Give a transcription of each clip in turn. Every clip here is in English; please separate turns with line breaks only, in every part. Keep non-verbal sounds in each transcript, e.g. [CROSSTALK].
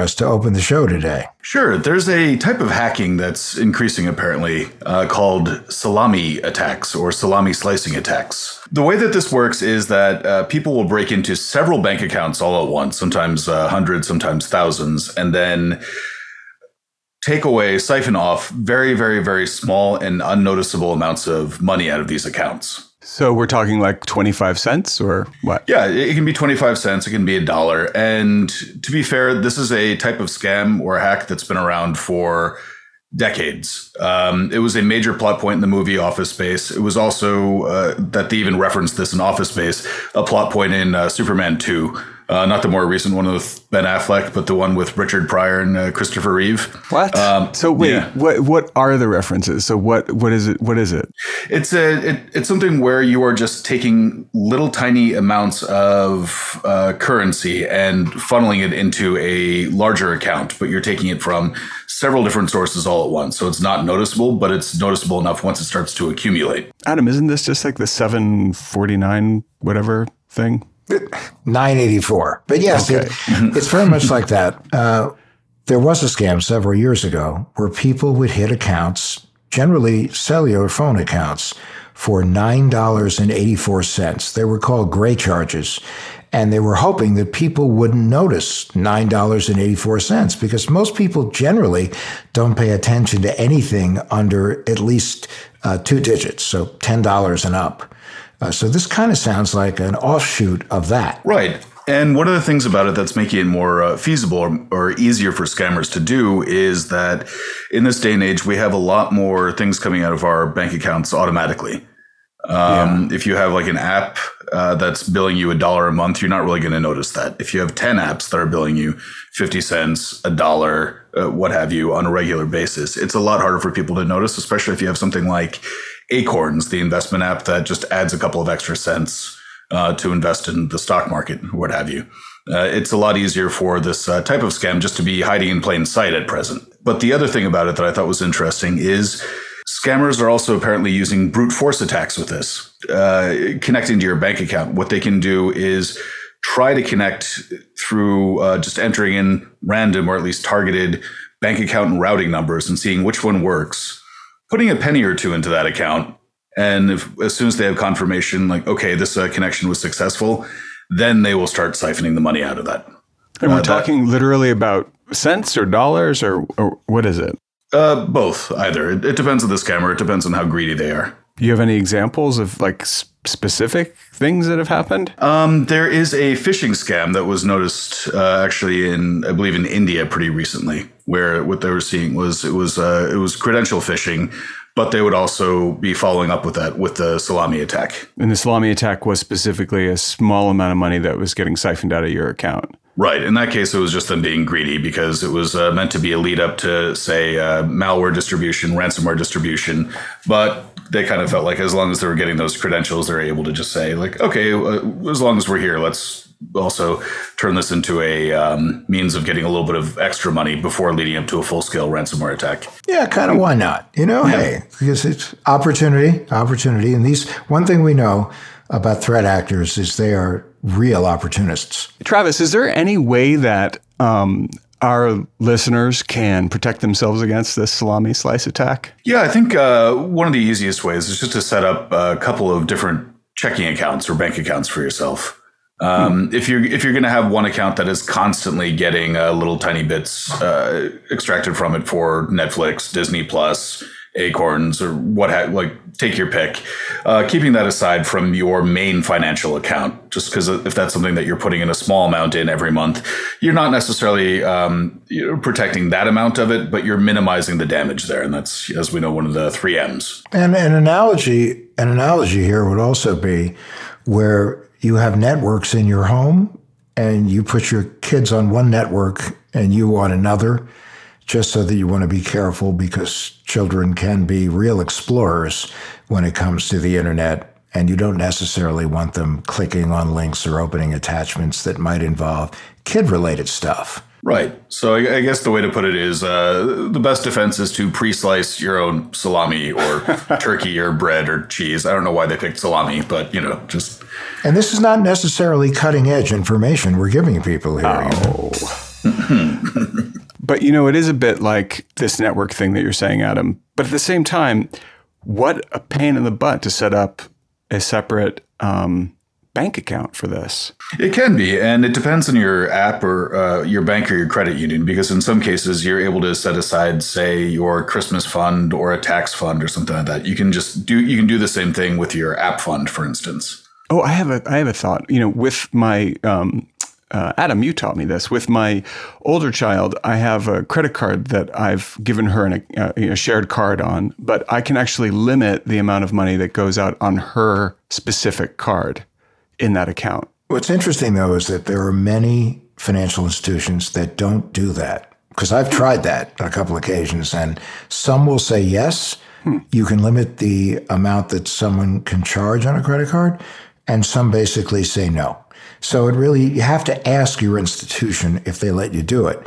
us to open the show today.
Sure. There's a type of hacking that's increasing apparently uh, called salami attacks or salami slicing attacks. The way that this works is that uh, people will break into several bank accounts all at once, sometimes uh, hundreds, sometimes thousands, and then take away, siphon off very, very, very small and unnoticeable amounts of money out of these accounts.
So we're talking like 25 cents or what?
Yeah, it can be 25 cents, it can be a dollar. And to be fair, this is a type of scam or hack that's been around for decades. Um, it was a major plot point in the movie Office Space. It was also uh, that they even referenced this in Office Space, a plot point in uh, Superman 2 uh, not the more recent one with Ben Affleck, but the one with Richard Pryor and uh, Christopher Reeve.
What? Um, so wait, yeah. what what are the references? So what what is it? What is it?
It's a it, it's something where you are just taking little tiny amounts of uh, currency and funneling it into a larger account, but you're taking it from several different sources all at once. So it's not noticeable, but it's noticeable enough once it starts to accumulate.
Adam, isn't this just like the seven forty nine whatever thing?
984. But yes, okay. it, [LAUGHS] it's very much like that. Uh, there was a scam several years ago where people would hit accounts, generally cellular phone accounts, for $9.84. They were called gray charges. And they were hoping that people wouldn't notice $9.84 because most people generally don't pay attention to anything under at least uh, two digits, so $10 and up. Uh, so this kind of sounds like an offshoot of that.
Right. And one of the things about it that's making it more uh, feasible or, or, easier for scammers to do is that in this day and age, we have a lot more things coming out of our bank accounts automatically. Um, yeah. If you have like an app uh, that's billing you a dollar a month, you're not really going to notice that. If you have 10 apps that are billing you 50 cents, a dollar, uh, what have you, on a regular basis, it's a lot harder for people to notice, especially if you have something like Acorns, the investment app that just adds a couple of extra cents uh, to invest in the stock market, what have you. Uh, it's a lot easier for this uh, type of scam just to be hiding in plain sight at present. But the other thing about it that I thought was interesting is scammers are also apparently using brute force attacks with this, uh, connecting to your bank account. What they can do is try to connect through uh, just entering in random or at least targeted bank account and routing numbers and seeing which one works putting a penny or two into that account. And if, as soon as they have confirmation, like, okay, this uh, connection was successful, then they will start siphoning the money out of that.
And we're uh, talking that, literally about cents or dollars or, or what is it?
Uh, both, either. It, it, depends on the scammer. It depends on how greedy they are.
Do you have any examples of like specific things that have happened?
Um, there is a phishing scam that was noticed uh, actually in, I believe, in India pretty recently, where what they were seeing was it was uh, it was credential phishing, but they would also be following up with that with the salami attack.
And the salami attack was specifically a small amount of money that was getting siphoned out of your account.
Right. In that case, it was just them being greedy because it was uh, meant to be a lead up to, say, uh, malware distribution, ransomware distribution. But they kind of felt like as long as they were getting those credentials, they're able to just say, like, okay, uh, as long as we're here, let's also turn this into a um, means of getting a little bit of extra money before leading up to a full scale ransomware attack.
Yeah, kind of. Why not? You know, yeah. hey, because it's opportunity, opportunity, and these. One thing we know about threat actors is they are real opportunists.
Travis, is there any way that um, our listeners can protect themselves against this salami slice attack?
Yeah, I think uh, one of the easiest ways is just to set up a couple of different checking accounts or bank accounts for yourself. Um, if you're if you're going to have one account that is constantly getting uh, little tiny bits uh, extracted from it for Netflix, Disney Plus, Acorns, or what ha- like take your pick, uh, keeping that aside from your main financial account, just because if that's something that you're putting in a small amount in every month, you're not necessarily um, you're protecting that amount of it, but you're minimizing the damage there, and that's as we know one of the three M's.
And an analogy, an analogy here would also be where you have networks in your home and you put your kids on one network and you on another, just so that you want to be careful because children can be real explorers when it comes to the internet. And you don't necessarily want them clicking on links or opening attachments that might involve kid related stuff.
Right. So I, I, guess the way to put it is uh, the best defense is to pre-slice your own salami or [LAUGHS] turkey or bread or cheese. I don't know why they picked salami, but you know, just.
And this is not necessarily cutting edge information we're giving people here. Oh. [LAUGHS]
But you know, it is a bit like this network thing that you're saying, Adam. But at the same time, what a pain in the butt to set up a separate um, bank account for this.
It can be, and it depends on your app or uh, your bank or your credit union. Because in some cases, you're able to set aside, say, your Christmas fund or a tax fund or something like that. You can just do you can do the same thing with your app fund, for instance.
Oh, I have a I have a thought. You know, with my um, uh, Adam, you taught me this. With my older child, I have a credit card that I've given her an, uh, a shared card on, but I can actually limit the amount of money that goes out on her specific card in that account.
What's interesting, though, is that there are many financial institutions that don't do that. Because I've tried that on a couple occasions, and some will say yes, hmm. you can limit the amount that someone can charge on a credit card, and some basically say no. So it really you have to ask your institution if they let you do it,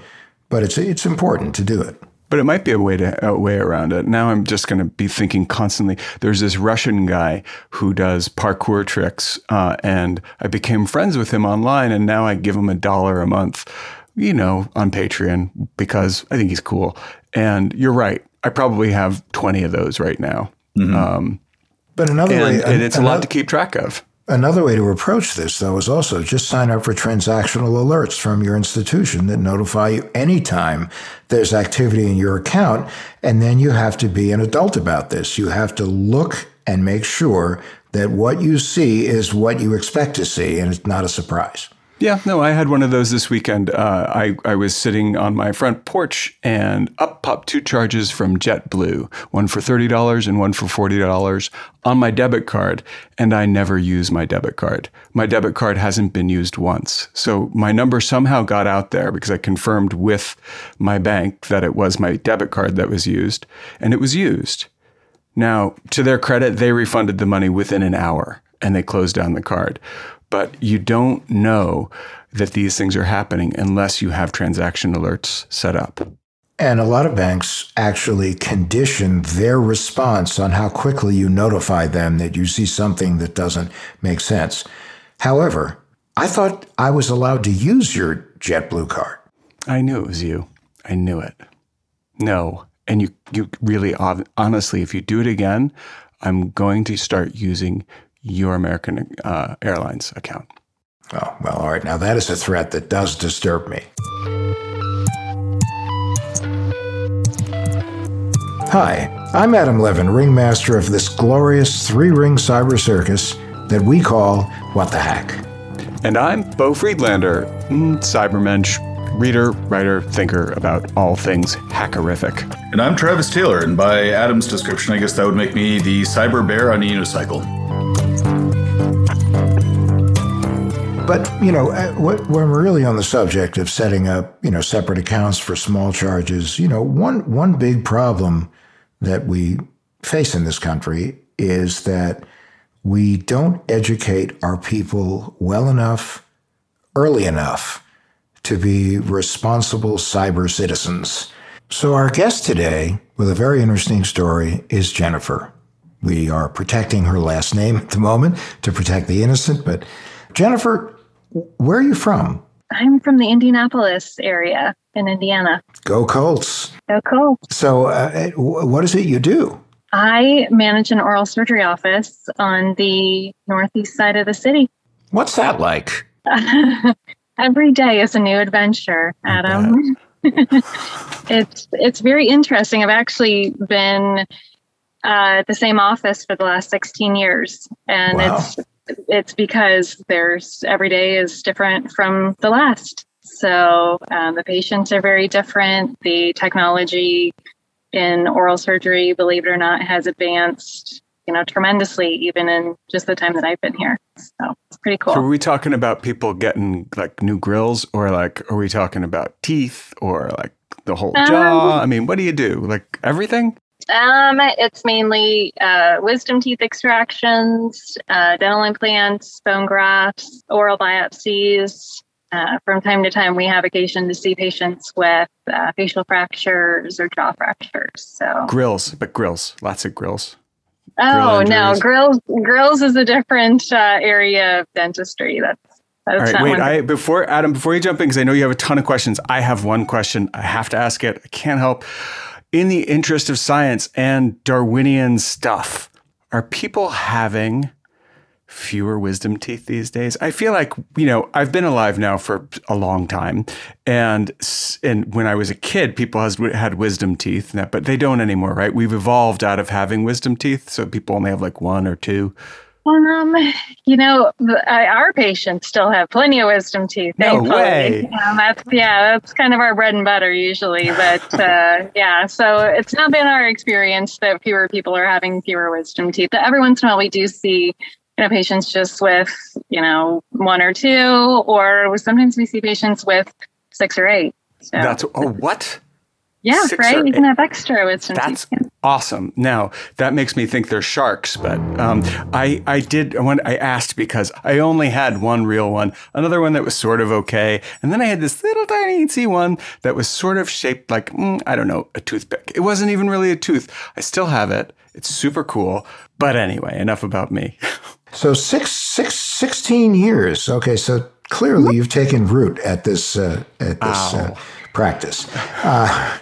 but it's it's important to do it.
But it might be a way to a way around it. Now I'm just going to be thinking constantly. There's this Russian guy who does parkour tricks, uh, and I became friends with him online, and now I give him a dollar a month, you know, on Patreon because I think he's cool. And you're right. I probably have 20 of those right now. Mm-hmm. Um,
but another
and,
way,
and it's another, a lot to keep track of.
Another way to approach this, though, is also just sign up for transactional alerts from your institution that notify you anytime there's activity in your account. And then you have to be an adult about this. You have to look and make sure that what you see is what you expect to see and it's not a surprise.
Yeah, no, I had one of those this weekend. Uh, I, I was sitting on my front porch and up popped two charges from JetBlue, one for $30 and one for $40 on my debit card. And I never use my debit card. My debit card hasn't been used once. So my number somehow got out there because I confirmed with my bank that it was my debit card that was used, and it was used. Now, to their credit, they refunded the money within an hour and they closed down the card but you don't know that these things are happening unless you have transaction alerts set up.
And a lot of banks actually condition their response on how quickly you notify them that you see something that doesn't make sense. However, I thought I was allowed to use your JetBlue card.
I knew it was you. I knew it. No. And you, you really, honestly, if you do it again, I'm going to start using your American uh, Airlines account.
Oh, well, all right. Now, that is a threat that does disturb me. Hi, I'm Adam Levin, ringmaster of this glorious three ring cyber circus that we call What the Hack.
And I'm Beau Friedlander, mm, cybermensch, reader, writer, thinker about all things hackerific.
And I'm Travis Taylor, and by Adam's description, I guess that would make me the cyber bear on a unicycle.
But you know, uh, when we're really on the subject of setting up, you know, separate accounts for small charges, you know, one one big problem that we face in this country is that we don't educate our people well enough, early enough, to be responsible cyber citizens. So our guest today, with a very interesting story, is Jennifer. We are protecting her last name at the moment to protect the innocent, but Jennifer where are you from?
I'm from the Indianapolis area in Indiana.
Go Colts.
Go Colts.
So, uh, what is it you do?
I manage an oral surgery office on the northeast side of the city.
What's that like? [LAUGHS]
Every day is a new adventure, Adam. [LAUGHS] it's it's very interesting. I've actually been uh, at the same office for the last 16 years, and
Wow.
it's it's because there's every day is different from the last. So um, the patients are very different. The technology in oral surgery, believe it or not, has advanced, you know, tremendously, even in just the time that I've been here. So it's pretty cool.
So are we talking about people getting like new grills or like are we talking about teeth or like the whole
Um,
jaw? I mean, what do you do? Like everything?
Um, it's mainly uh, wisdom teeth extractions, uh, dental implants, bone grafts, oral biopsies. Uh, from time to time, we have occasion to see patients with uh, facial fractures or jaw fractures. So,
Grills, but grills, lots of grills.
oh no, grills grills is a different uh, area of dentistry. That's that's
All right, wait. I before Adam, before you jump in, because I know you have a ton of questions. I have one question. I have to ask it. I can't help. In the interest of science and Darwinian stuff, are people having fewer wisdom teeth these days? I feel like you know I've been alive now for a long time, and and when I was a kid, people has had wisdom teeth, but they don't anymore, right? We've evolved out of having wisdom teeth, so people only have like one or two.
Um, you know, I, our patients still have plenty of wisdom teeth.
No way. [LAUGHS]
Um, that's yeah, that's kind of our bread and butter usually. [LAUGHS] But uh, yeah, so it's not been our experience that fewer people are having fewer wisdom teeth. But every once in a while, we do see you know patients just with you know one or two, or sometimes we see patients with six or eight. So
That's oh what?
Yeah,
six
right.
or
You can have extra wisdom
That's
teeth.
awesome. Now that makes me think they're sharks, but um, I I did when I asked because I only had one real one, another one that was sort of okay, and then I had this little tiny teensy one that was sort of shaped like mm, I don't know a toothpick. It wasn't even really a tooth. I still have it. It's super cool. But anyway, enough about me. [LAUGHS]
So six, six, 16 years. Okay, so clearly you've taken root at this uh, at this uh, practice. Uh,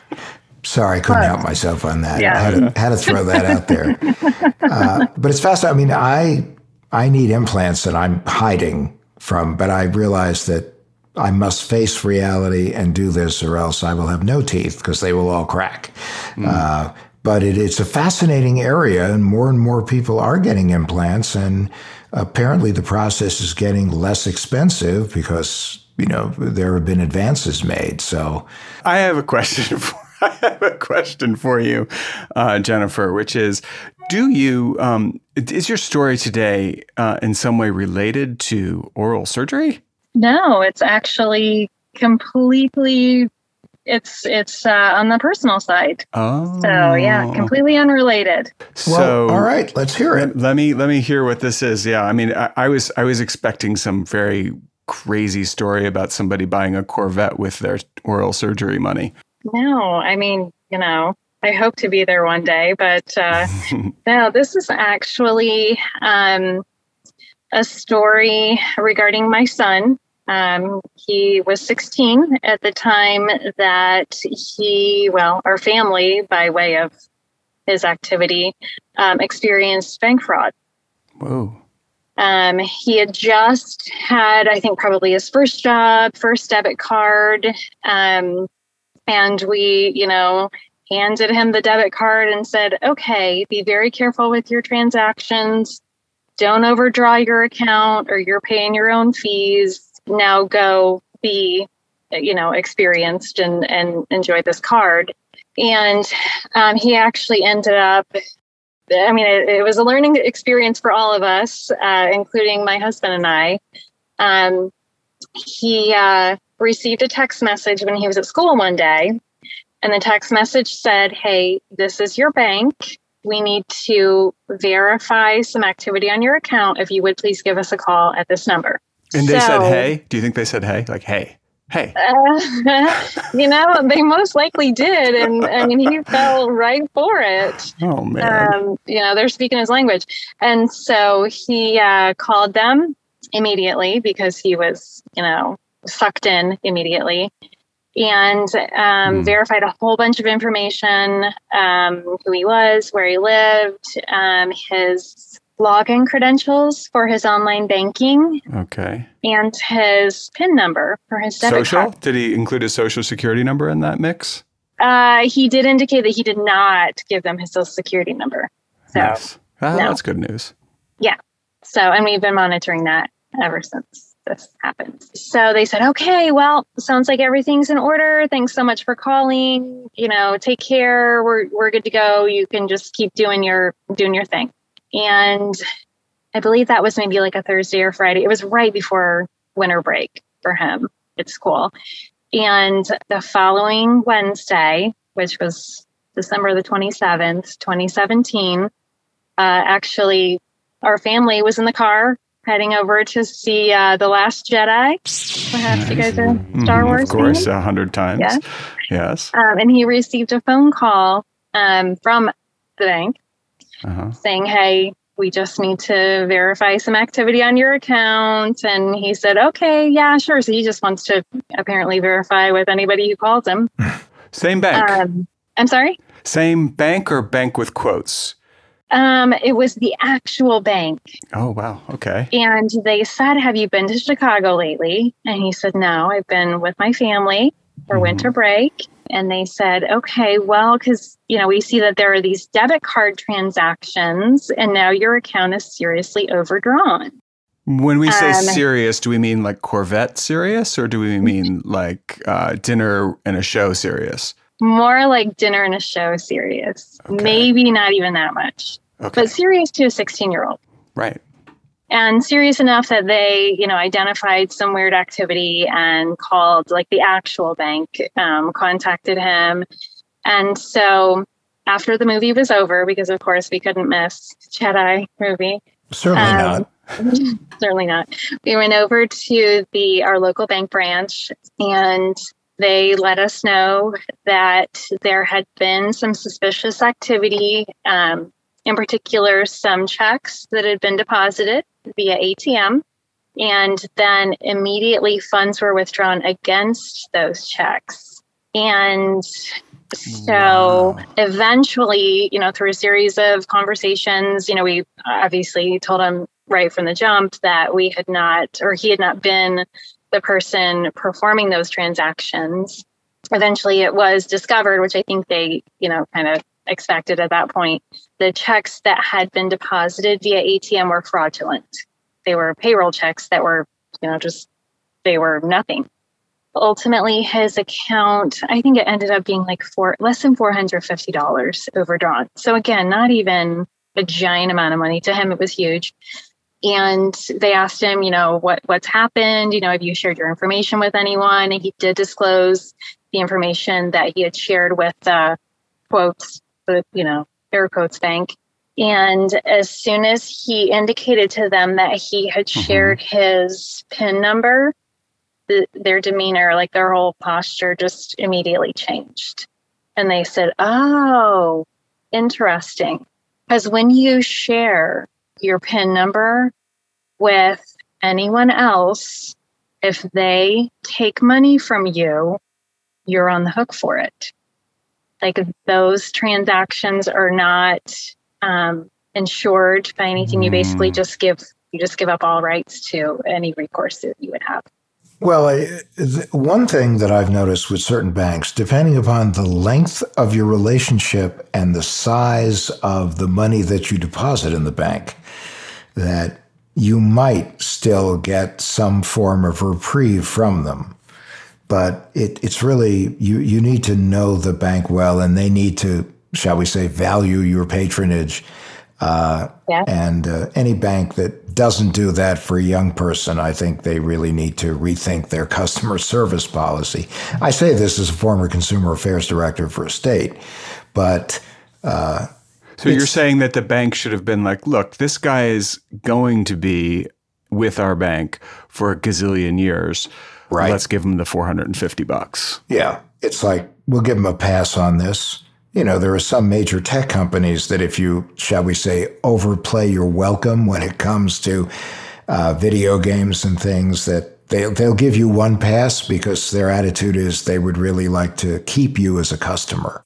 sorry, I couldn't help myself on that.
Yeah.
I had to, had to throw that out there. [LAUGHS] Uh, but it's fascinating. I mean, I I need implants that I'm hiding from, but I realize that I must face reality and do this, or else I will have no teeth because they will all crack. Uh, but it, it's a fascinating area, and more and more people are getting implants, and apparently the process is getting less expensive because you know there have been advances made. So
I have a question [LAUGHS] for I have a question for you, uh, Jennifer, which is: Do you um, is your story today uh, in some way related to oral surgery?
No, it's actually completely. It's it's uh, on the personal side.
Oh,
So yeah, completely unrelated.
well,
So
all right, let's hear it.
Let, let me let me hear what this is. Yeah, I mean, I, I was I was expecting some very crazy story about somebody buying a Corvette with their oral surgery money.
No, I mean, you know, I hope to be there one day, but uh, [LAUGHS] no, this is actually um, a story regarding my son. Um, he was 16 at the time that he, well, our family, by way of his activity, um, experienced bank fraud.
Whoa.
Um, he had just had, I think, probably his first job, first debit card. Um, and we, you know, handed him the debit card and said, okay, be very careful with your transactions. Don't overdraw your account or you're paying your own fees. Now go be, you know, experienced and, and enjoy this card. And um, he actually ended up I mean, it, it was a learning experience for all of us, uh, including my husband and I. Um, he uh, received a text message when he was at school one day, and the text message said, Hey, this is your bank. We need to verify some activity on your account. If you would please give us a call at this number.
And they said, "Hey." Do you think they said, "Hey"? Like, "Hey, hey."
Uh, [LAUGHS] you know, they most likely did. And I mean, he fell right for it.
Oh man.
um, you know, they're speaking his language. And so he uh, called them immediately because he was, you know, sucked in immediately and um,
Hmm.
verified a whole bunch of information um, who he was, where he lived, um, his login credentials for his online banking
Okay.
and his PIN number for his debit
Social?
card.
Did he include his social security number in that mix?
Uh, he did indicate that he did not give them his social security number. So,
Nice. Ah,
no.
That's good news. Yeah.
So, and we've been monitoring that ever since this happened. So they said, okay, well, sounds like everything's in order. Thanks so much for calling. You know, take care. We're we're good to go. You can just keep doing your doing your thing. And I believe that was maybe like a Thursday or Friday. It was right before winter break for him at school. And the following Wednesday, which was December the 27th, 2017, uh, actually, our family was in the car heading over to see uh, The Last Jedi. Perhaps you guys are Star
Mhm,
Wars
Of course, a hundred times.
Yeah.
Yes.
Um, and he received a phone call um, from the bank
Uh-huh.
saying, Hey, we just need to verify some activity on your account. And he said, Okay, yeah, sure. So he just wants to apparently verify with anybody who calls him. [LAUGHS]
Same bank.
Um, I'm sorry?
Same bank or bank with quotes?
Um, it was the actual bank.
Oh, wow. Okay.
And they said, Have you been to Chicago lately? And he said, No, I've been with my family for
Mhm.
winter break. And they said, Okay, well, because, you know, we see that there are these debit card transactions, and now your account is seriously overdrawn.
When we say
Um,
serious, do we mean like Corvette serious or do we mean like uh, dinner and a show serious?
More like dinner and a show serious.
Okay.
Maybe not even that much,
Okay.
but serious to a 16 year old.
right.
And serious enough that they you know identified some weird activity and called like the actual bank um, contacted him. And so after the movie was over because of course we couldn't miss jedi movie.
Certainly
Um,
not. [LAUGHS]
certainly not. We went over to the our local bank branch and they let us know that there had been some suspicious activity um, in particular some checks that had been deposited via atm and then immediately funds were withdrawn against those checks and so
Wow.
eventually you know through a series of conversations you know we obviously told him right from the jump that we had not or he had not been the person performing those transactions eventually it was discovered which i think they you know kind of expected at that point. The checks that had been deposited via atm were fraudulent. They were payroll checks that were you know just they were nothing. Ultimately his account i think it ended up being like four less than $450 overdrawn. So again not even a giant amount of money. To him it was huge. And they asked him you know what what's happened? You know have you shared your information with anyone? And he did disclose the information that he had shared with uh, quotes the you know air quotes bank and as soon as he indicated to them that he had
Mhm.
shared his pin number the, their demeanor like their whole posture just immediately changed and they said oh interesting because when you share your PIN number with anyone else, if they take money from you, you're on the hook for it. Like those transactions are not um, insured by anything. You basically
Mm.
just give you just give up all rights to any recourse that you would have.
Well, I, th- one thing that I've noticed with certain banks, depending upon the length of your relationship and the size of the money that you deposit in the bank, that you might still get some form of reprieve from them. But it, it's really, you, you need to know the bank well, and they need to, shall we say, value your patronage. Uh,
Yeah.
and uh, any bank that doesn't do that for a young person, I think they really need to rethink their customer service policy. I say this as a former consumer affairs director for a state, but uh,
So you're saying that the bank should have been like, look, this guy is going to be with our bank for a gazillion years.
Right.
Let's give them the 450 bucks.
yeah, it's like we'll give them a pass on this. You know, there are some major tech companies that if you, shall we say, overplay your welcome when it comes to uh, video games and things, that they, they'll give you one pass because their attitude is they would really like to keep you as a customer.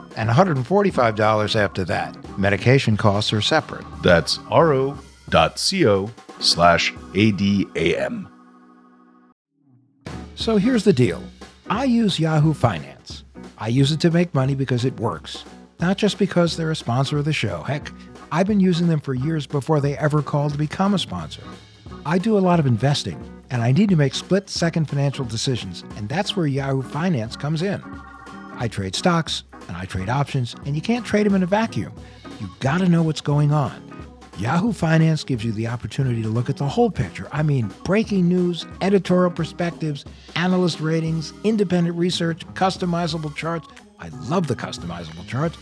and $145 after that. Medication costs are separate.
That's ro.co slash ADAM.
So here's the deal I use Yahoo Finance. I use it to make money because it works, not just because they're a sponsor of the show. Heck, I've been using them for years before they ever called to become a sponsor. I do a lot of investing, and I need to make split second financial decisions, and that's where Yahoo Finance comes in. I trade stocks and I trade options, and you can't trade them in a vacuum. You've gotta know what's going on. Yahoo Finance gives you the opportunity to look at the whole picture. I mean, breaking news, editorial perspectives, analyst ratings, independent research, customizable charts. I love the customizable charts.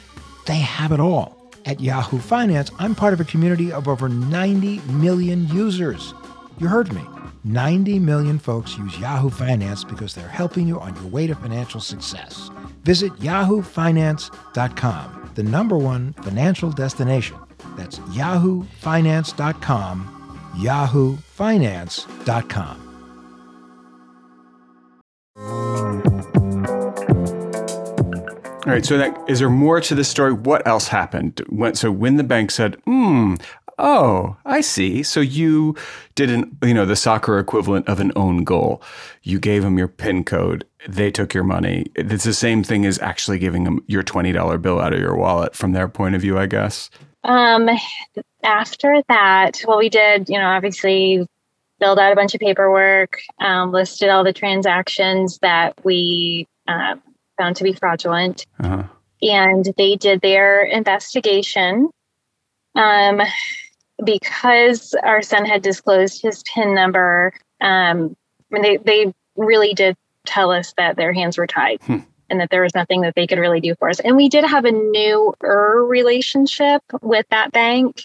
They have it all. At Yahoo Finance, I'm part of a community of over 90 million users. You heard me. 90 million folks use Yahoo Finance because they're helping you on your way to financial success. Visit yahoofinance.com, the number one financial destination. That's yahoofinance.com, yahoofinance.com.
All right. So, that, is there more to this story? What else happened? When, so, when the bank said, "Hmm, oh, I see," so you did an, you know, the soccer equivalent of an own goal. You gave them your PIN code. They took your money. It's the same thing as actually giving them your twenty dollar bill out of your wallet from their point of view, I guess.
Um, after that, well, we did, you know, obviously filled out a bunch of paperwork, um, listed all the transactions that we uh, found to be fraudulent.
Uh-huh.
And they did their investigation. Um, because our son had disclosed his PIN number, um, they, they really did tell us that their hands were tied.
Hmm.
And that there was nothing that they could really do for us. And we did have a newer relationship with that bank.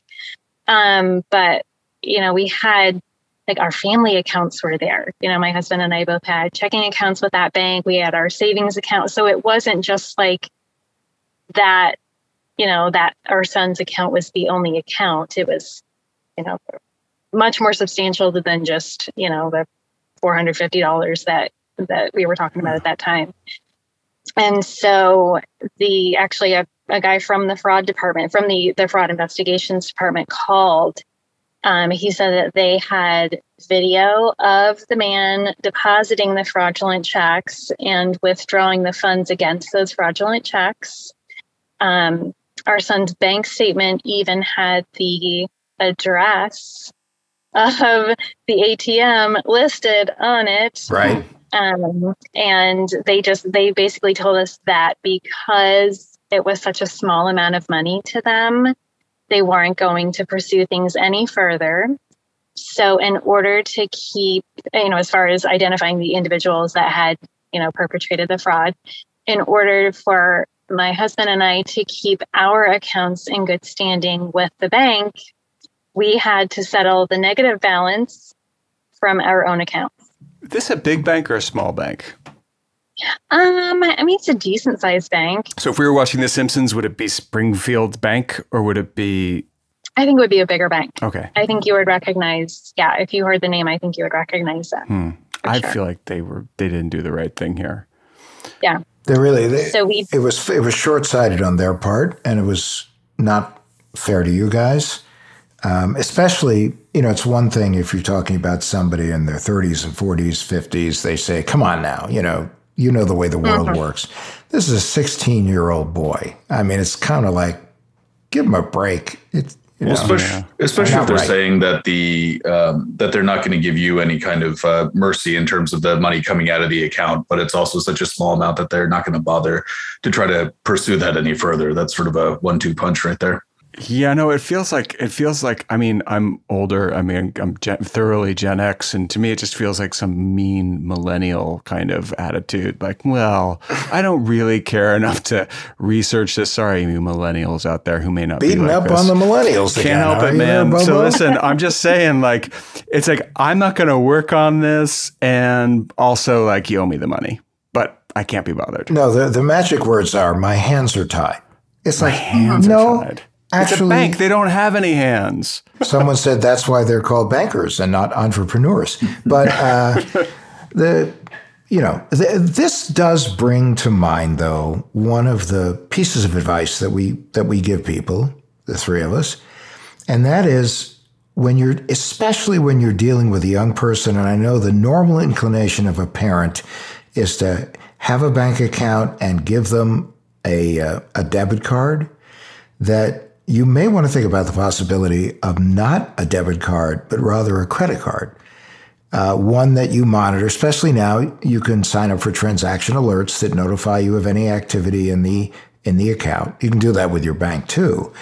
Um, but, you know, we had like our family accounts were there. You know, my husband and I both had checking accounts with that bank. We had our savings account. So it wasn't just like that, you know, that our son's account was the only account. It was, you know, much more substantial than just, you know, the $450 that that we were talking about at that time. And so the actually a, a guy from the fraud department, from the the fraud investigations department called um, he said that they had video of the man depositing the fraudulent checks and withdrawing the funds against those fraudulent checks. Um, our son's bank statement even had the address of the ATM listed on it.
Right.
Um, and they just, they basically told us that because it was such a small amount of money to them, they weren't going to pursue things any further. So, in order to keep, you know, as far as identifying the individuals that had, you know, perpetrated the fraud, in order for my husband and I to keep our accounts in good standing with the bank, we had to settle the negative balance from our own accounts.
Is this a big bank or a small bank?
Um, I mean, it's a decent sized bank.
So if we were watching The Simpsons, would it be Springfield Bank or would it be?
I think it would be a bigger bank.
Okay.
I think you would recognize. Yeah, if you heard the name, I think you would recognize that.
Hmm. I
sure.
feel like they were they didn't do the right thing here.
Yeah.
They really they,
So we-
it was it was short sighted on their part, and it was not fair to you guys. Um, especially, you know, it's one thing if you're talking about somebody in their 30s and 40s, 50s. They say, "Come on now," you know, you know the way the world works. This is a 16 year old boy. I mean, it's kind of like give him a break. It's
well, especially,
Yeah.
especially if they're
right.
saying that the um, that they're not going to give you any kind of uh, mercy in terms of the money coming out of the account, but it's also such a small amount that they're not going to bother to try to pursue that any further. That's sort of a one-two punch right there.
Yeah, no, it feels like it feels like. I mean, I'm older. I mean, I'm gen, thoroughly Gen X, and to me, it just feels like some mean millennial kind of attitude. Like, well, I don't really care enough to research this. Sorry, you millennials out there who may not
Beating
be like
up
this.
on the millennials.
Can't
again,
help it,
there,
man. so listen, I'm just saying, like, it's like I'm not going to work on this, and also like you owe me the money, but I can't be bothered.
No, the, the magic words are my hands are tied. It's like
hands are
no,
tied.
Actually,
it's a bank; they don't have any hands.
someone said that's why they're called bankers and not entrepreneurs. But uh, [LAUGHS] the you know th- this does bring to mind though one of the pieces of advice that we that we give people, the three of us, and that is when you're especially when you're dealing with a young person and I know the normal inclination of a parent is to have a bank account and give them a uh, a debit card that you may want to think about the possibility of not a debit card, but rather a credit card. Uh, one that you monitor, especially now, you can sign up for transaction alerts that notify you of any activity in the in the account. You can do that with your bank too,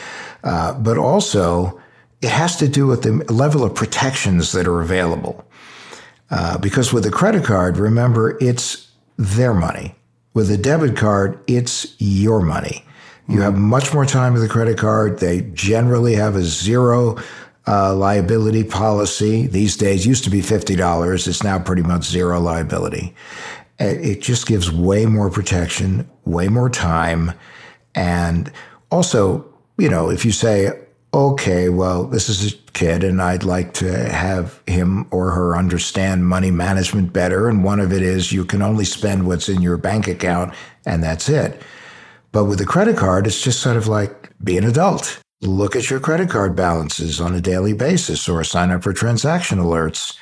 uh, but also it has to do with the level of protections that are available. Uh, because with a credit card, remember it's their money. With a debit card, it's your money. You have much more time with a credit card. They generally have a zero uh, liability policy. These days used to be $50. It's now pretty much zero liability. Uh, It just gives way more protection, way more time. And also, you know, if you say, okay, well, this is a kid and I'd like to have him or her understand money management better. And one of it is you can only spend what's in your bank account and that's it. But with a credit card, it's just sort of like be an adult. Look at your credit card balances on a daily basis or sign up for transaction alerts.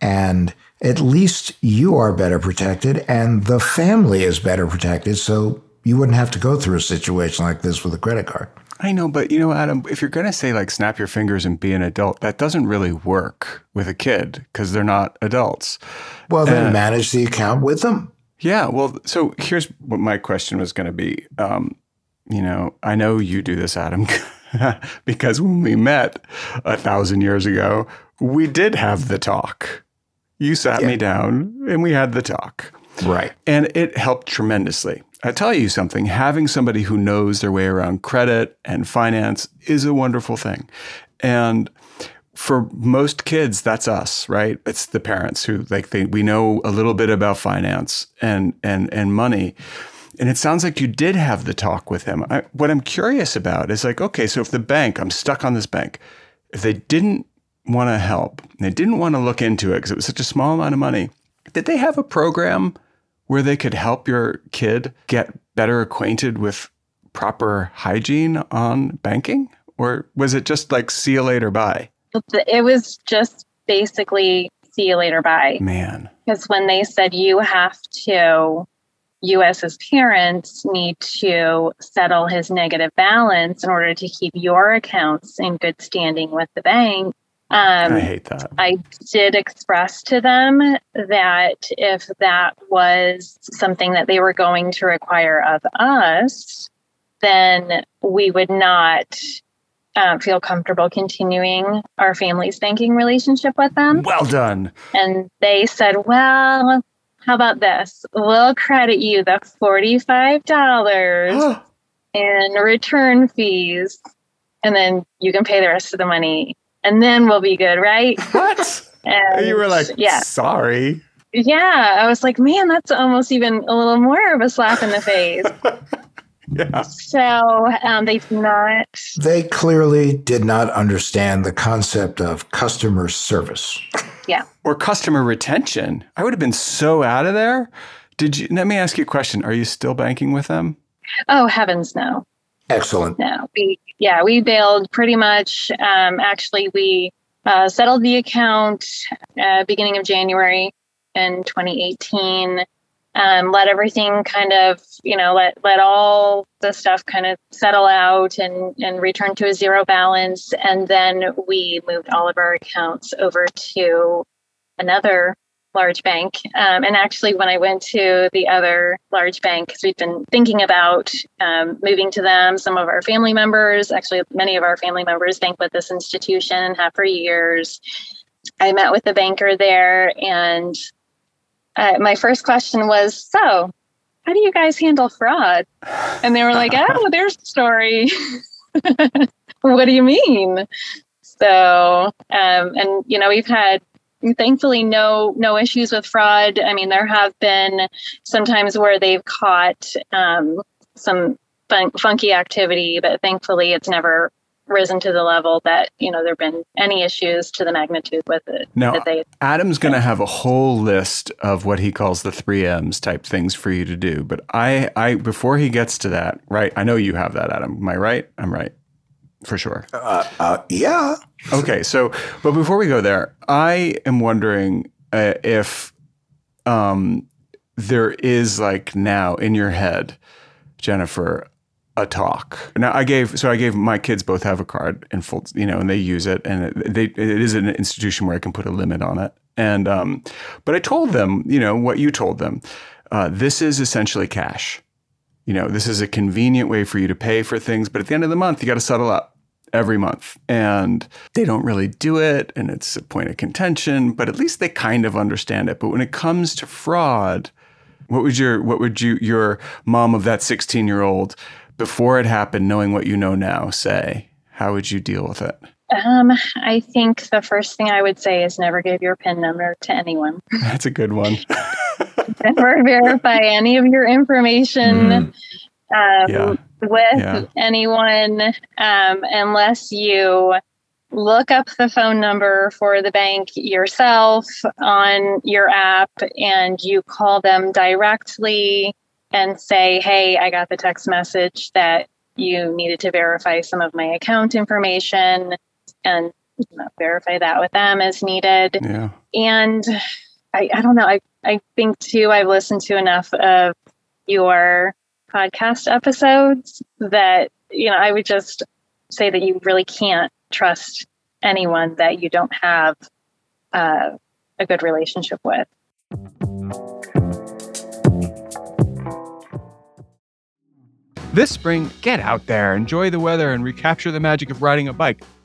And at least you are better protected and the family is better protected. So you wouldn't have to go through a situation like this with a credit card.
I know, but you know, Adam, if you're going to say like snap your fingers and be an adult, that doesn't really work with a kid because they're not adults.
Well, then
Uh,
manage the account with them.
Yeah. Well, so here's what my question was going to be. Um, you know, I know you do this, Adam, [LAUGHS] because when we met a thousand years ago, we did have the talk. You sat me down and we had the talk.
Right.
And it helped tremendously. I tell you something, having somebody who knows their way around credit and finance is a wonderful thing. And for most kids, that's us, right? It's the parents who like they we know a little bit about finance and and and money. And it sounds like you did have the talk with him. I, what I'm curious about is like, okay, so if the bank, I'm stuck on this bank, if they didn't want to help, they didn't want to look into it because it was such a small amount of money, did they have a program where they could help your kid get better acquainted with proper hygiene on banking? Or was it just like see you later, bye?
It was just basically see you later, bye.
Man.
Because when they said you have to, you as his parents need to settle his negative balance in order to keep your accounts in good standing with the bank. Um,
I hate that.
I did express to them that if that was something that they were going to require of us, then we would not uh, feel comfortable continuing our family's banking relationship with them.
Well done.
And they said, well, how about this? We'll credit you the $45 [GASPS] in return fees, and then you can pay the rest of the money, and then we'll be good, right? [LAUGHS]
What?
And
you were like,
yeah,
sorry.
yeah. I was like, man, that's almost even a little more of a slap in the [LAUGHS] face.
Yeah.
so um, they did not.
They clearly did not understand the concept of customer service. Yeah.
Or customer retention. I would have been so out of there. Did you let me ask you a question? Are you still banking with them?
Oh heavens, no.
Excellent.
No, we yeah, we bailed pretty much. Um, actually, we uh, settled the account uh, beginning of January in 2018. Um, let everything kind of, you know, let let all the stuff kind of settle out and and return to a zero balance. And then we moved all of our accounts over to another large bank. Um, and actually, when I went to the other large bank, because we've been thinking about um, moving to them, some of our family members, actually, many of our family members bank with this institution and have for years. I met with the banker there, and uh, my first question was So, how do you guys handle fraud? And they were like, [LAUGHS] Oh, there's a story. [LAUGHS] what do you mean? So, um, and you know, we've had thankfully no no issues with fraud i mean there have been sometimes where they've caught um, some fun- funky activity but thankfully it's never risen to the level that you know there have been any issues to the magnitude with it
now
they,
adam's going to have a whole list of what he calls the three m's type things for you to do but i i before he gets to that right i know you have that adam. Am i right? I'm right. For sure.
Uh, uh, yeah.
Okay, so but before we go there, I am wondering uh, if um, there is like now in your head, Jennifer, a talk. Now I gave so I gave my kids both have a card in full, you know, and they use it, and they it is an institution where I can put a limit on it. And um, but I told them, you know, what you told them. Uh, this is essentially cash. You know, this is a convenient way for you to pay for things, but at the end of the month, you got to settle up every month and they don't really do it and it's a point of contention but at least they kind of understand it but when it comes to fraud what would your what would you your mom of that 16 year old before it happened knowing what you know now say how would you deal with it
um, I think the first thing I would say is never give your PIN number to anyone. [LAUGHS]
That's a good one. [LAUGHS]
never verify any of your information. Mm. Um, yeah with yeah. anyone um, unless you look up the phone number for the bank yourself on your app and you call them directly and say, Hey, I got the text message that you needed to verify some of my account information and verify that with them as needed.
Yeah.
And I, I don't know. I, I think too, I've listened to enough of your podcast episodes that, you know, I would just say that you really can't trust anyone that you don't have uh, a good relationship with.
This spring, get out there, enjoy the weather, and recapture the magic of riding a bike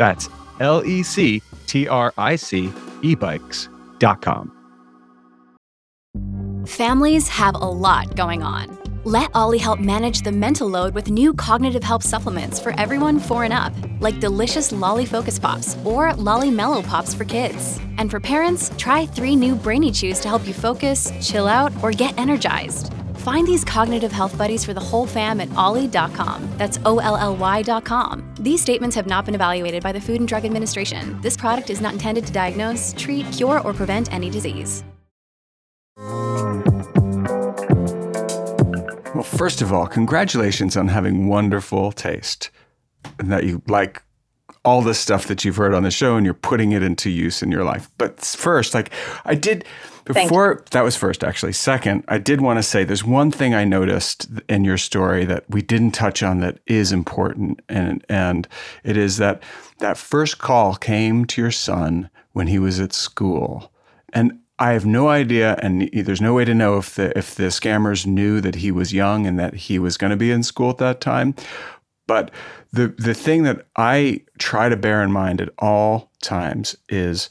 That's L E C T R I C ebikes.com.
Families have a lot going on. Let OLLY help manage the mental load with new cognitive help supplements for everyone four and up, like delicious OLLY Focus Pops or OLLY Mellow Pops for kids. And for parents, try three new Brainy Chews to help you focus, chill out, or get energized. Find these cognitive health buddies for the whole fam at olly.com. That's O L L Y.com. These statements have not been evaluated by the Food and Drug Administration. This product is not intended to diagnose, treat, cure, or prevent any disease.
Well, first of all, congratulations on having wonderful taste and that you like all the stuff that you've heard on the show and you're putting it into use in your life. But first, like I did before that was first actually. Second, I did want to say there's one thing I noticed in your story that we didn't touch on that is important and and it is that that first call came to your son when he was at school. And I have no idea, and there's no way to know if the if the scammers knew that he was young and that he was going to be in school at that time. But the the thing that I try to bear in mind at all times is,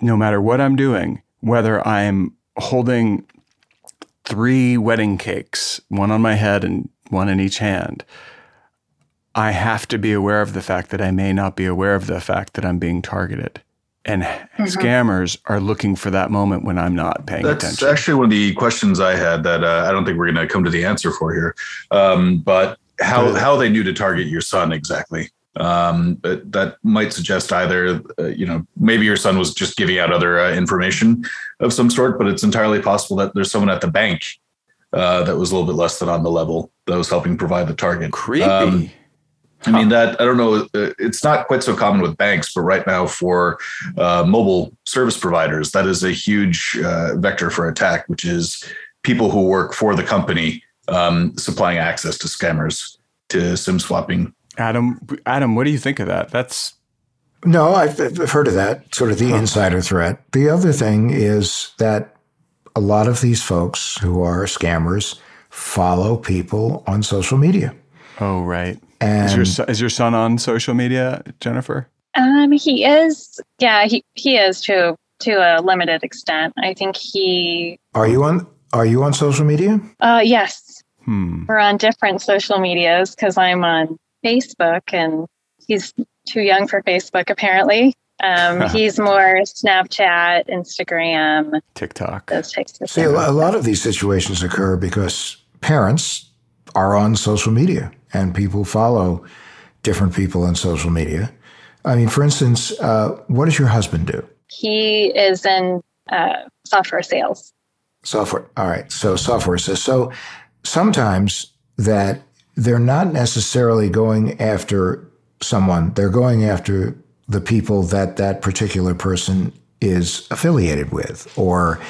no matter what I'm doing, whether I'm holding three wedding cakes, one on my head and one in each hand, I have to be aware of the fact that I may not be aware of the fact that I'm being targeted. And mm-hmm. scammers are looking for that moment when I'm not paying
That's
attention.
That's actually one of the questions I had that uh, I don't think we're going to come to the answer for here. Um, but how how they knew to target your son exactly? Um, but that might suggest either uh, you know maybe your son was just giving out other uh, information of some sort, but it's entirely possible that there's someone at the bank uh, that was a little bit less than on the level that was helping provide the target.
Creepy. Um,
I mean that I don't know. Uh, it's not quite so common with banks, but right now for uh, mobile service providers, that is a huge uh, vector for attack, which is people who work for the company um, supplying access to scammers to SIM swapping.
Adam, Adam, what do you think of that? That's
no, I've, I've heard of that sort of the insider threat. The other thing is that a lot of these folks who are scammers follow people on social media.
Oh, right. And is your, is your son on social media, Jennifer?
Um, he is. Yeah, he he is to to a limited extent. I think he.
Are you on? Are you on social media?
Uh, yes. Hmm. We're on different social medias because I'm on Facebook and he's too young for Facebook apparently. Um, [LAUGHS] he's more Snapchat, Instagram,
TikTok.
Those types of
See,
things.
a lot of these situations occur because parents are on social media and people follow different people on social media. I mean, for instance, uh, what does your husband do?
He is in uh, software sales.
Software. All right. So software says so. Sometimes that they're not necessarily going after someone; they're going after the people that that particular person is affiliated with, or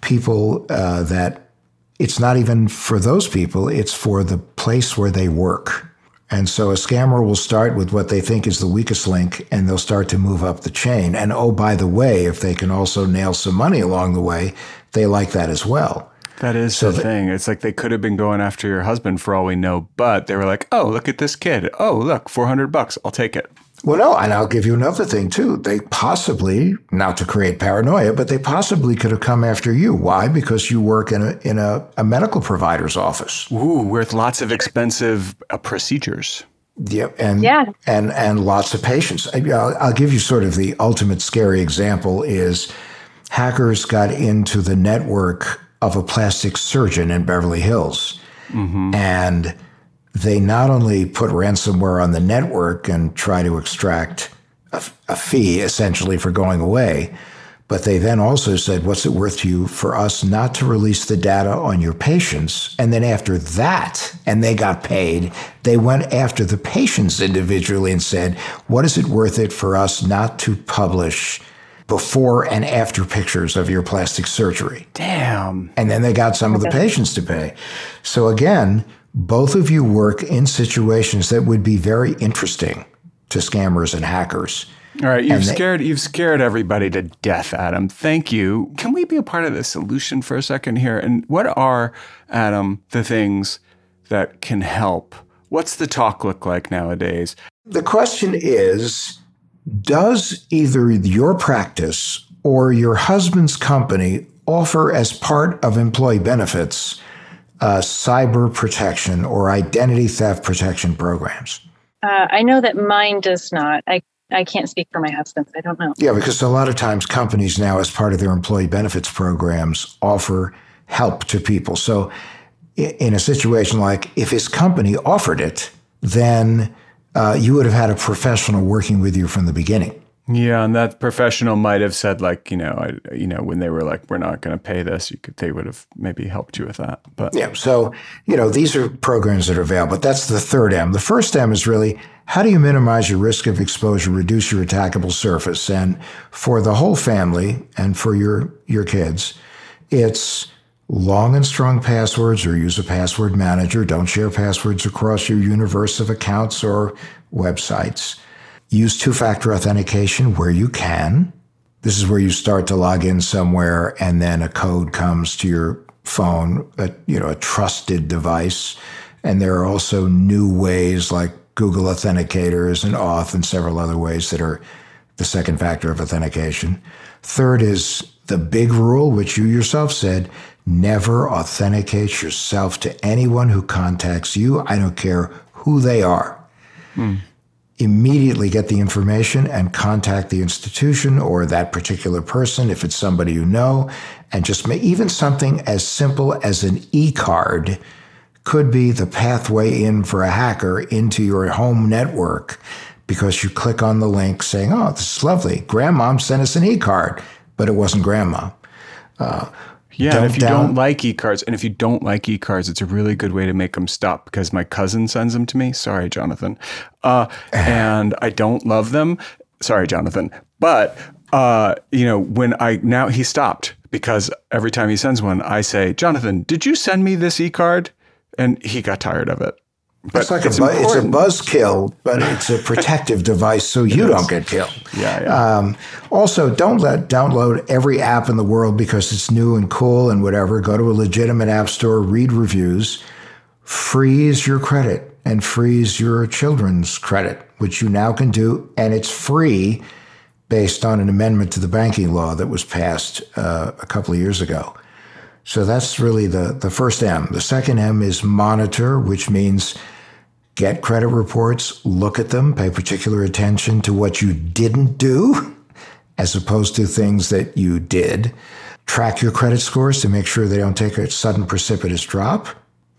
people uh, that it's not even for those people, it's for the place where they work. And so a scammer will start with what they think is the weakest link and they'll start to move up the chain. And oh, by the way, if they can also nail some money along the way, they like that as well.
That is so the that, thing. It's like they could have been going after your husband for all we know, but they were like, "Oh, look at this kid. Oh, look, 400 bucks. I'll take it."
Well, no, and I'll give you another thing too. They possibly, not to create paranoia, but they possibly could have come after you. Why? Because you work in a in a, a medical provider's office.
Ooh, with lots of expensive uh, procedures.
Yep, and yeah. and and lots of patients. I'll, I'll give you sort of the ultimate scary example is hackers got into the network of a plastic surgeon in Beverly Hills, mm-hmm. and they not only put ransomware on the network and try to extract a, a, fee essentially for going away, but they then also said, What's it worth to you for us not to release the data on your patients? And then after that, and they got paid, they went after the patients individually and said, What is it worth it for us not to publish? Before and after pictures of your plastic surgery.
Damn.
And then they got some of the patients to pay. So again, both of you work in situations that would be very interesting to scammers and hackers.
All right, you've they, scared you've scared everybody to death, Adam. Thank you. Can we be a part of the solution for a second here? And what are, Adam, the things that can help? What's the talk look like nowadays?
The question is Does either your practice or your husband's company offer as part of employee benefits uh, cyber protection or identity theft protection programs?
Uh, I know that mine does not. I I can't speak for my husband. I don't know.
Yeah, because a lot of times companies now, as part of their employee benefits programs, offer help to people. So, in a situation like if his company offered it, then uh, you would have had a professional working with you from the beginning.
Yeah, and that professional might have said, like, you know, I, you know, when they were like, "We're not going to pay this," you could, they would have maybe helped you with that. But
yeah, so you know, these are programs that are available. But that's the third M. The first M is really how do you minimize your risk of exposure, reduce your attackable surface, and for the whole family and for your your kids, it's long and strong passwords or use a password manager. Don't share passwords across your universe of accounts or websites Use two factor authentication where you can. This is where you start to log in somewhere and then a code comes to your phone, a, you know, a trusted device. And there are also new ways like Google authenticators and auth and several other ways that are the second factor of authentication. Third is the big rule, which you yourself said never authenticate yourself to anyone who contacts you. I don't care who they are. Hmm immediately get the information and contact the institution or that particular person if it's somebody you know and just make even something as simple as an e-card could be the pathway in for a hacker into your home network because you click on the link saying oh this is lovely grandmom sent us an e-card but it wasn't grandma uh,
yeah, and if you down- don't like e-cards, and if you don't like e-cards, it's a really good way to make them stop because my cousin sends them to me. Sorry, Jonathan. Uh, [SIGHS] and I don't love them. Sorry, Jonathan. But uh, you know, when I now he stopped because every time he sends one, I say, Jonathan, did you send me this e-card? And he got tired of it.
But it's like it's a, bu- it's a buzzkill, but it's a protective device so you don't get killed.
Yeah. yeah. Um,
also, don't let download every app in the world because it's new and cool and whatever. Go to a legitimate app store, read reviews, freeze your credit, and freeze your children's credit, which you now can do, and it's free based on an amendment to the banking law that was passed uh, a couple of years ago. So that's really the, the first M. The second M is monitor, which means get credit reports, look at them, pay particular attention to what you didn't do [LAUGHS] as opposed to things that you did. Track your credit scores to make sure they don't take a sudden precipitous drop.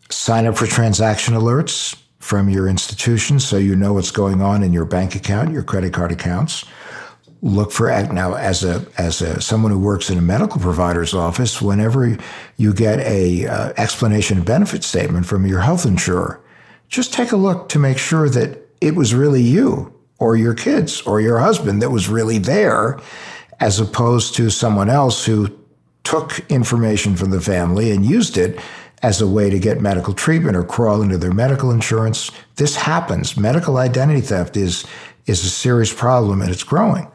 Sign up for transaction alerts from your institution so you know what's going on in your bank account, your credit card accounts look for now as a as a someone who works in a medical provider's office whenever you get a uh, explanation of benefit statement from your health insurer just take a look to make sure that it was really you or your kids or your husband that was really there as opposed to someone else who took information from the family and used it as a way to get medical treatment or crawl into their medical insurance. This happens. Medical identity theft is is a serious problem and it's growing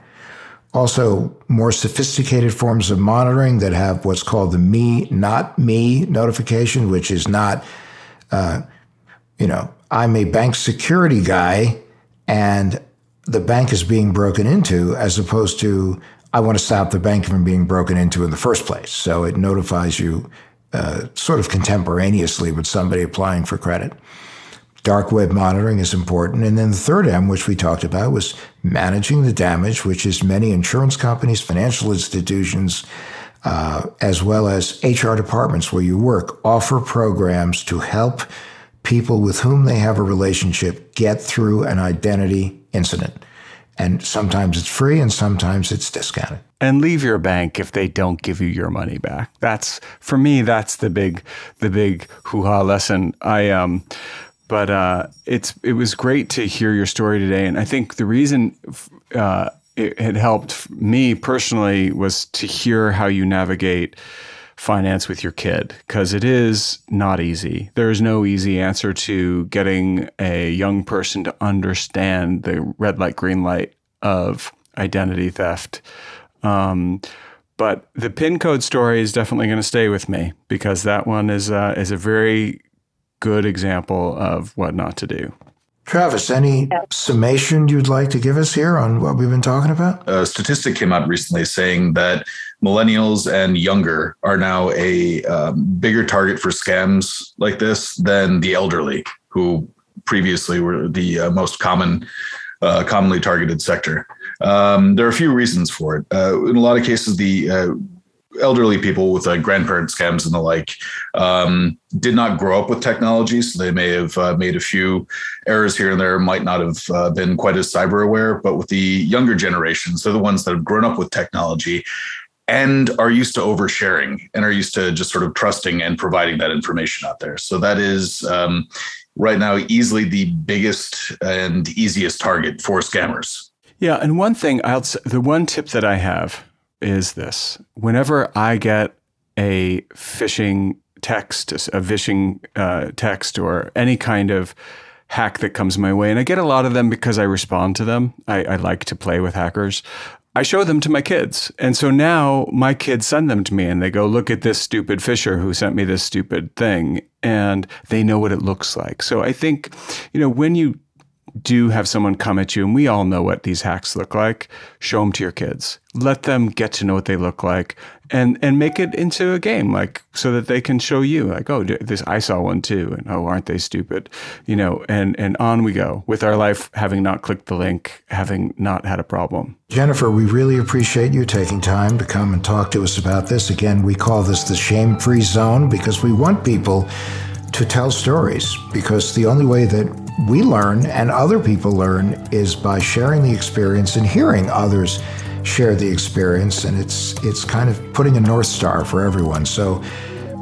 also more sophisticated forms of monitoring that have what's called the me, not me notification, which is not, uh, you know, I'm a bank security guy and the bank is being broken into, as opposed to I want to stop the bank from being broken into in the first place. So it notifies you uh, sort of contemporaneously with somebody applying for credit. Dark web monitoring is important. And then the third M, which we talked about, was managing the damage, which is many insurance companies, financial institutions, uh, as well as HR departments where you work, offer programs to help people with whom they have a relationship get through an identity incident. And sometimes it's free and sometimes it's discounted.
And leave your bank if they don't give you your money back. That's for me, that's the big the big hoo-ha lesson. I um but uh, it's it was great to hear your story today, and I think the reason uh, it had helped me personally was to hear how you navigate finance with your kid because it is not easy. There is no easy answer to getting a young person to understand the red light, green light of identity theft. Um, but the pin code story is definitely going to stay with me because that one is uh, is a very good example of what not to do.
Travis, any summation you'd like to give us here on what we've been talking about?
A statistic came out recently saying that millennials and younger are now a um, bigger target for scams like this than the elderly, who previously were the uh, most common, uh, commonly targeted sector. Um, there are a few reasons for it. Uh, in a lot of cases, the uh, elderly people with uh, grandparent scams and the like um, did not grow up with technology, so they may have uh, made a few errors here and there, might not have uh, been quite as cyber aware. But with the younger generations, they're the ones that have grown up with technology and are used to oversharing and are used to just sort of trusting and providing that information out there. So that is um, right now easily the biggest and easiest target for scammers.
Yeah, and one thing I'll the one tip that I have is this whenever I get a phishing text, a phishing uh, text, or any kind of hack that comes my way, and I get a lot of them because I respond to them. I, I like to play with hackers. I show them to my kids. And so now my kids send them to me and they go, look at this stupid phisher who sent me this stupid thing. And they know what it looks like. So I think, you know, when you do have someone come at you, and we all know what these hacks look like, show them to your kids. Let them get to know what they look like, and and make it into a game, like so that they can show you, like, oh, this I saw one too, and oh, aren't they stupid, you know? And and on we go with our life, having not clicked the link, having not had a problem.
Jennifer, we really appreciate you taking time to come and talk to us about this. Again, we call this the shame-free zone because we want people to tell stories because the only way that we learn and other people learn is by sharing the experience and hearing others share the experience and it's it's kind of putting a north star for everyone. So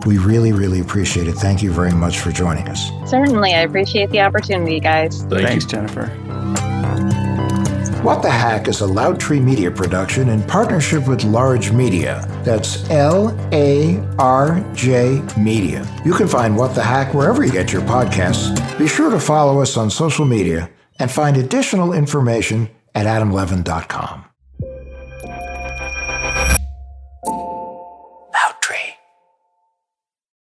we really really appreciate it. Thank you very much for joining us.
Certainly. I appreciate the opportunity guys.
Thank thanks you. jennifer
what the Hack is a Loud Tree Media production in partnership with Larj Media. That's L A R J Media. You can find What the Hack wherever you get your podcasts. Be sure to follow us on social media and find additional information at adamlevin.com.